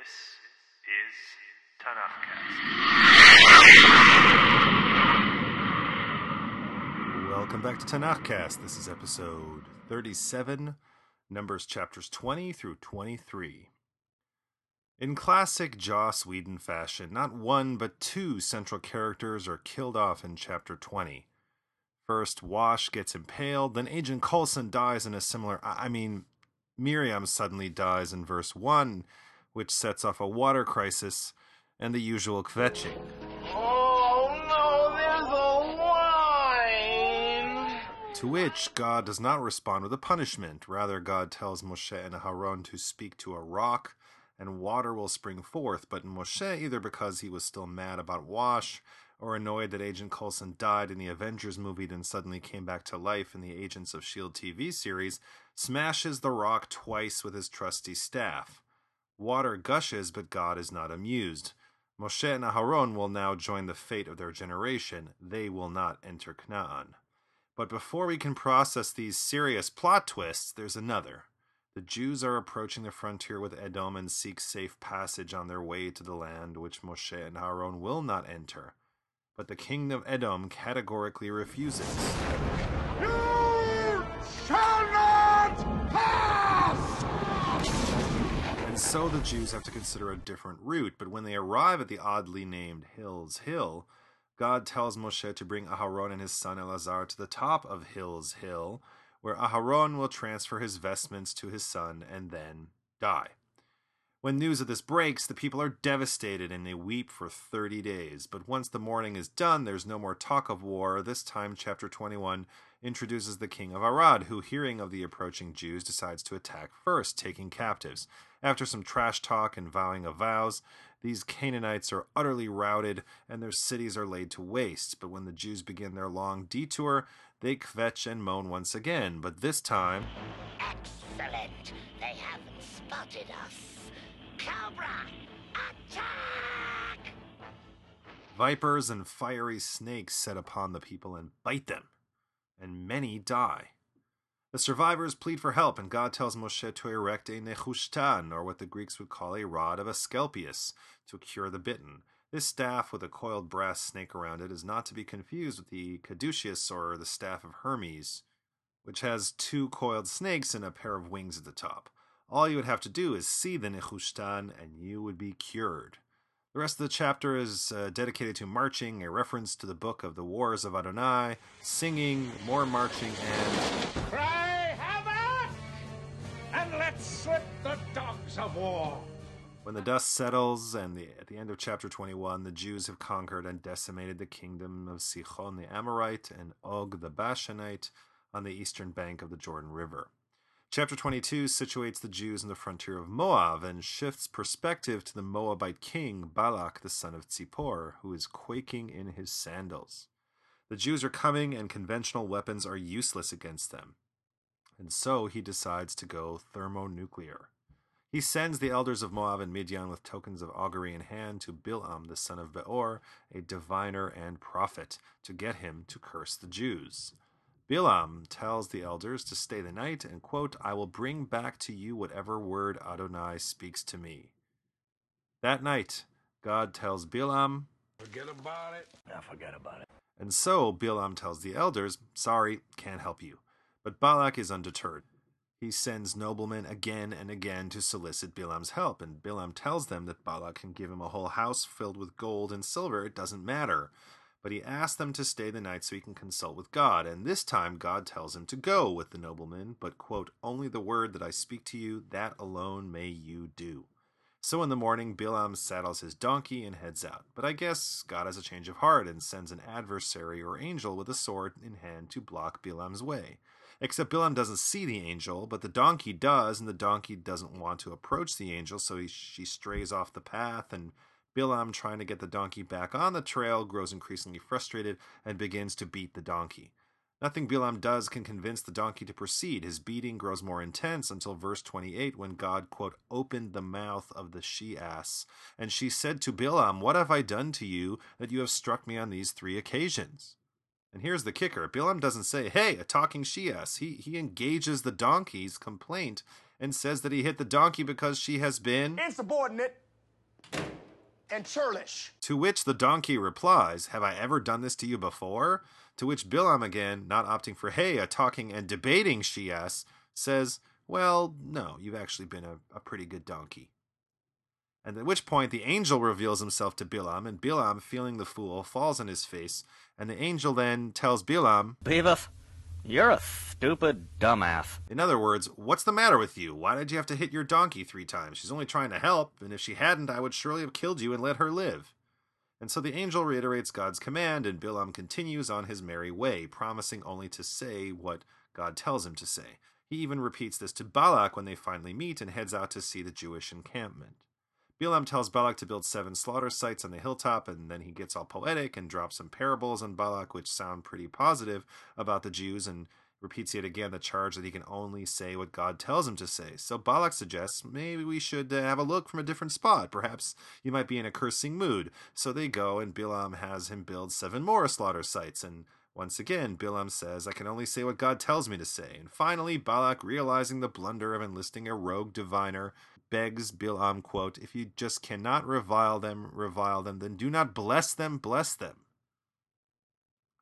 This is Tanakhcast. Welcome back to Tanakhcast. This is episode 37, Numbers chapters 20 through 23. In classic Joss Whedon fashion, not one but two central characters are killed off in chapter 20. First, Wash gets impaled, then Agent Coulson dies in a similar. I mean, Miriam suddenly dies in verse 1, which sets off a water crisis and the usual kvetching. Oh no, there's a whine! To which God does not respond with a punishment. Rather, God tells Moshe and Aaron to speak to a rock, and water will spring forth. But Moshe, either because he was still mad about Wash, or annoyed that Agent Coulson died in the Avengers movie then suddenly came back to life in the Agents of S.H.I.E.L.D. TV series, smashes the rock twice with his trusty staff. Water gushes, but God is not amused. Moshe and Aharon will now join the fate of their generation. They will not enter Canaan. But before we can process these serious plot twists, there's another. The Jews are approaching the frontier with Edom and seek safe passage on their way to the land which Moshe and Aaron will not enter. But the king of Edom categorically refuses. You shall not pass! So the Jews have to consider a different route, but when they arrive at the oddly named Hills Hill, God tells Moshe to bring Aharon and his son Elazar to the top of Hills Hill, where Aharon will transfer his vestments to his son and then die. When news of this breaks, the people are devastated and they weep for 30 days. But once the mourning is done, there's no more talk of war. This time, chapter 21 introduces the king of Arad, who, hearing of the approaching Jews, decides to attack first, taking captives. After some trash talk and vowing of vows, these Canaanites are utterly routed and their cities are laid to waste. But when the Jews begin their long detour, they kvetch and moan once again. But this time, Excellent. They haven't spotted us. Cobra, attack! Vipers and fiery snakes set upon the people and bite them, and many die. The survivors plead for help, and God tells Moshe to erect a nechushtan, or what the Greeks would call a rod of Asclepius, to cure the bitten. This staff with a coiled brass snake around it is not to be confused with the caduceus, or the staff of Hermes, which has two coiled snakes and a pair of wings at the top. All you would have to do is see the nechushtan, and you would be cured. The rest of the chapter is uh, dedicated to marching, a reference to the book of the Wars of Adonai, singing, more marching, and Cry havoc! And let's slip the dogs of war! when the dust settles, and the, at the end of chapter 21, the Jews have conquered and decimated the kingdom of Sichon the Amorite and Og the Bashanite on the eastern bank of the Jordan River. Chapter 22 situates the Jews in the frontier of Moab and shifts perspective to the Moabite king Balak the son of Zippor, who is quaking in his sandals. The Jews are coming, and conventional weapons are useless against them. And so he decides to go thermonuclear. He sends the elders of Moab and Midian with tokens of augury in hand to Bilam the son of Beor, a diviner and prophet, to get him to curse the Jews. Bilam tells the elders to stay the night and, quote, I will bring back to you whatever word Adonai speaks to me. That night, God tells Bilam, Forget about it. Now forget about it. and so Bilam tells the elders, Sorry, can't help you. But Balak is undeterred. He sends noblemen again and again to solicit Bilam's help, and Bilam tells them that Balak can give him a whole house filled with gold and silver, it doesn't matter. But he asks them to stay the night so he can consult with God, and this time God tells him to go with the nobleman, but, quote, Only the word that I speak to you, that alone may you do. So in the morning, Bilam saddles his donkey and heads out. But I guess God has a change of heart and sends an adversary or angel with a sword in hand to block Bilam's way. Except Bilam doesn't see the angel, but the donkey does, and the donkey doesn't want to approach the angel, so he, she strays off the path, and Bilam, trying to get the donkey back on the trail, grows increasingly frustrated and begins to beat the donkey. Nothing Bilam does can convince the donkey to proceed. His beating grows more intense until verse 28 when God, quote, opened the mouth of the she ass. And she said to Bilam, What have I done to you that you have struck me on these three occasions? And here's the kicker Bilam doesn't say, Hey, a talking she ass. He, he engages the donkey's complaint and says that he hit the donkey because she has been. Insubordinate. And churlish. To which the donkey replies, Have I ever done this to you before? To which Bilam again, not opting for hey, a talking and debating she ass, says, Well, no, you've actually been a, a pretty good donkey. And at which point the angel reveals himself to Bilam, and Bilam, feeling the fool, falls on his face, and the angel then tells Bilam, Beavis, you're a stupid dumbass. In other words, what's the matter with you? Why did you have to hit your donkey three times? She's only trying to help, and if she hadn't, I would surely have killed you and let her live. And so the angel reiterates God's command, and Bilam continues on his merry way, promising only to say what God tells him to say. He even repeats this to Balak when they finally meet and heads out to see the Jewish encampment. Bilam tells Balak to build seven slaughter sites on the hilltop, and then he gets all poetic and drops some parables on Balak, which sound pretty positive about the Jews, and repeats yet again the charge that he can only say what God tells him to say. So Balak suggests maybe we should uh, have a look from a different spot. Perhaps you might be in a cursing mood. So they go, and Bilam has him build seven more slaughter sites, and once again, Bilam says, I can only say what God tells me to say. And finally, Balak, realizing the blunder of enlisting a rogue diviner, begs Bilam, quote, If you just cannot revile them, revile them, then do not bless them, bless them.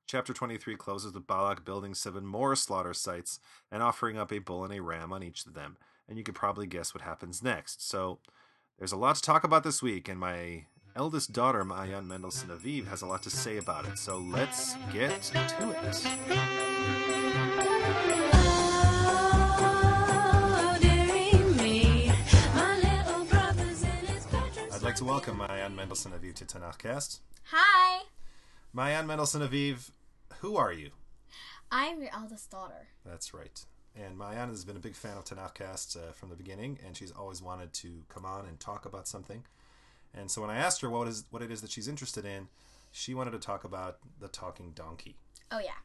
Chapter 23 closes with Balak building seven more slaughter sites and offering up a bull and a ram on each of them. And you could probably guess what happens next. So there's a lot to talk about this week, and my eldest daughter, Maayan Mendelssohn Aviv, has a lot to say about it. So let's get to it. Welcome Maayan Mendelssohn Aviv to Tanakhcast. Hi, Maayan Mendelssohn Aviv, who are you? I'm your eldest daughter. That's right. And Maayan has been a big fan of Tanakhcast uh, from the beginning, and she's always wanted to come on and talk about something. And so when I asked her what is what it is that she's interested in, she wanted to talk about the talking donkey. Oh yeah.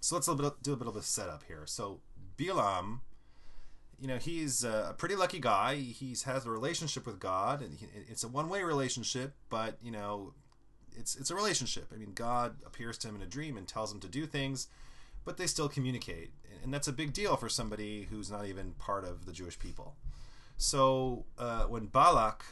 So let's do a bit, do a bit of a setup here. So Bilam, you know, he's a pretty lucky guy. He's has a relationship with God, and he, it's a one way relationship. But you know, it's it's a relationship. I mean, God appears to him in a dream and tells him to do things, but they still communicate, and that's a big deal for somebody who's not even part of the Jewish people. So uh, when Balak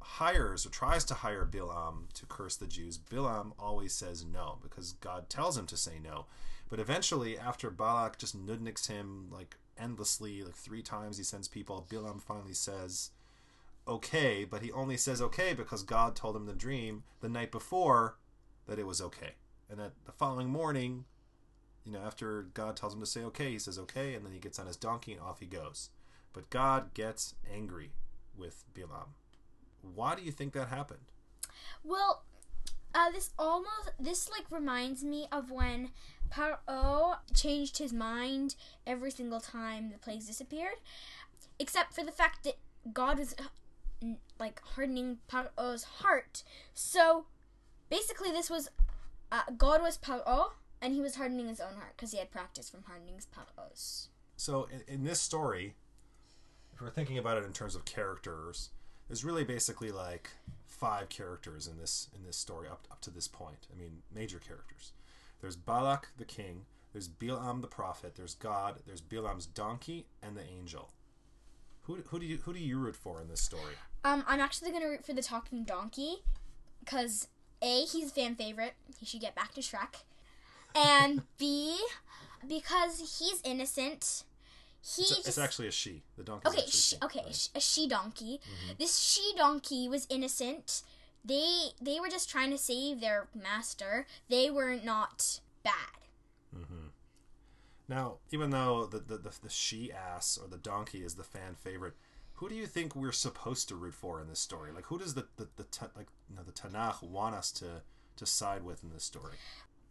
hires or tries to hire Bilam to curse the Jews, Bilam always says no because God tells him to say no. But eventually, after Balak just nudniks him like endlessly, like three times he sends people, Bilam finally says okay, but he only says okay because God told him the dream the night before that it was okay. And that the following morning, you know, after God tells him to say okay, he says okay, and then he gets on his donkey and off he goes. But God gets angry with Bilam. Why do you think that happened? Well, uh, this almost this like reminds me of when Paro changed his mind every single time the plagues disappeared, except for the fact that God was like hardening Paro's heart. So basically, this was uh, God was Paro, and he was hardening his own heart because he had practice from hardening Paro's. So in, in this story, if we're thinking about it in terms of characters, there's really basically like five characters in this in this story up up to this point. I mean, major characters. There's Balak the king. There's Bilam the prophet. There's God. There's Bilam's donkey and the angel. Who, who do you who do you root for in this story? Um, I'm actually gonna root for the talking donkey, because a he's fan favorite. He should get back to Shrek, and b because he's innocent. He It's, just it's actually a she. The donkey. okay. Sh- okay, sh- a she donkey. Mm-hmm. This she donkey was innocent. They they were just trying to save their master. They were not bad. Mm-hmm. Now, even though the, the, the, the she ass or the donkey is the fan favorite, who do you think we're supposed to root for in this story? Like, who does the the, the like you know, the Tanakh want us to to side with in this story?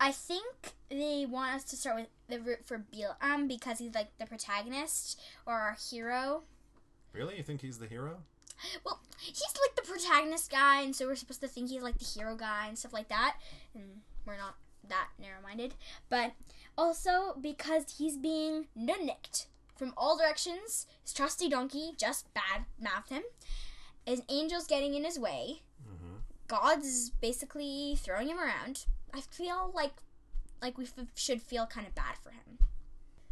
I think they want us to start with the root for Bilam um, because he's like the protagonist or our hero. Really, you think he's the hero? Well, he's like the protagonist guy, and so we're supposed to think he's like the hero guy and stuff like that. And we're not that narrow minded. But also because he's being nudnicked from all directions. His trusty donkey just bad mouthed him. His angel's getting in his way. Mm-hmm. God's basically throwing him around. I feel like like we f- should feel kind of bad for him.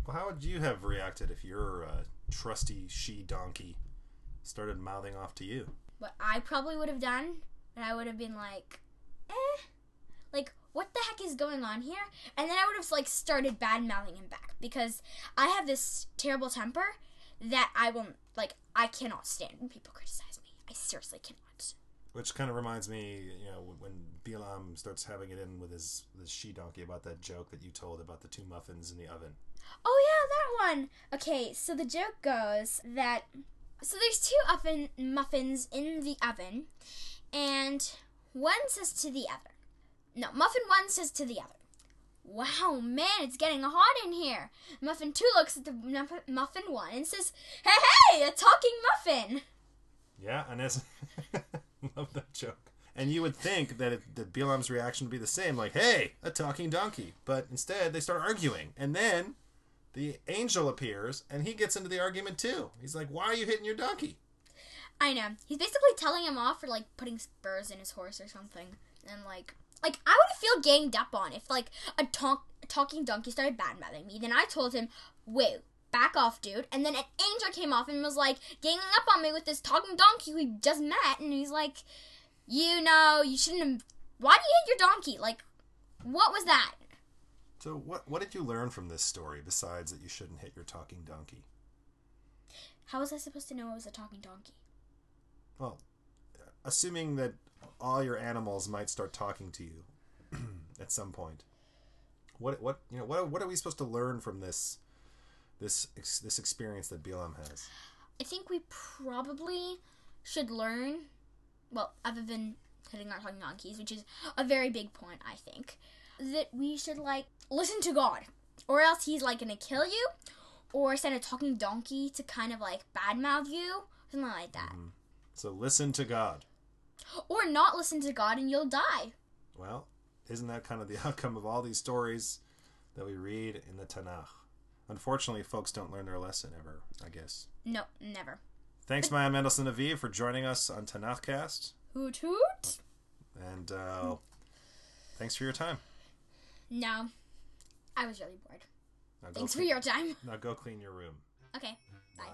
Well, how would you have reacted if your uh, trusty she donkey started mouthing off to you? What I probably would have done and I would have been like, eh, like what the heck is going on here? And then I would have like started bad mouthing him back because I have this terrible temper that I will like I cannot stand when people criticize me. I seriously cannot. Which kind of reminds me, you know, when Bilam starts having it in with his this she donkey about that joke that you told about the two muffins in the oven. Oh yeah, that one. Okay, so the joke goes that so there's two oven muffins in the oven, and one says to the other, no, muffin one says to the other, "Wow, man, it's getting hot in here." Muffin two looks at the muff- muffin one and says, "Hey, hey, a talking muffin." Yeah, and it's love that joke. And you would think that it, that Bilam's reaction would be the same, like, "Hey, a talking donkey," but instead they start arguing, and then the angel appears, and he gets into the argument too. He's like, "Why are you hitting your donkey?" I know. He's basically telling him off for like putting spurs in his horse or something. And like like I would feel ganged up on if like a talk, talking donkey started badmouthing me. Then I told him, "Wait, back off, dude." And then an angel came off and was like ganging up on me with this talking donkey we just met and he's like, "You know, you shouldn't have Why do you hit your donkey? Like what was that?" So, what what did you learn from this story besides that you shouldn't hit your talking donkey? How was I supposed to know it was a talking donkey? Well, assuming that all your animals might start talking to you at some point, what what you know what what are we supposed to learn from this this ex- this experience that Bilam has? I think we probably should learn, well, other than hitting our talking donkeys, which is a very big point, I think, that we should, like, listen to God. Or else he's, like, gonna kill you, or send a talking donkey to kind of, like, badmouth you, something like that. Mm-hmm. So listen to God. Or not listen to God and you'll die. Well, isn't that kind of the outcome of all these stories that we read in the Tanakh? Unfortunately, folks don't learn their lesson ever, I guess. No, never. Thanks, Maayan Mendelssohn Aviv, for joining us on Tanakhcast. Hoot hoot. And uh, thanks for your time. No. I was really bored. Now go Thanks for your time. Now go clean your room. Okay. Bye.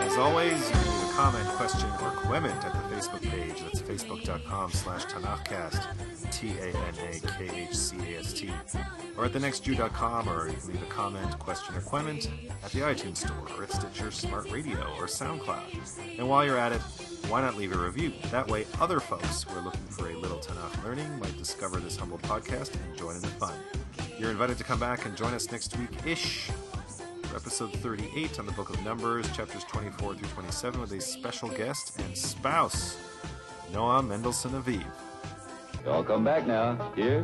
As always, comment, question, or comment at the Facebook page. That's facebook.com slash Tanakhcast, T-A-N-A-K-H-C-A-S-T. Or at thenextjew.com, or you can leave a comment, question, or comment at the iTunes Store, or at Stitcher Smart Radio, or SoundCloud. And while you're at it, why not leave a review? That way, other folks who are looking for a little Tanakh learning might discover this humble podcast and join in the fun. You're invited to come back and join us next week-ish for episode 38 on the Book of Numbers, chapters 24 through 27, with a special guest and spouse, Noah Mendelssohn Aviv. Y'all come back now. Here.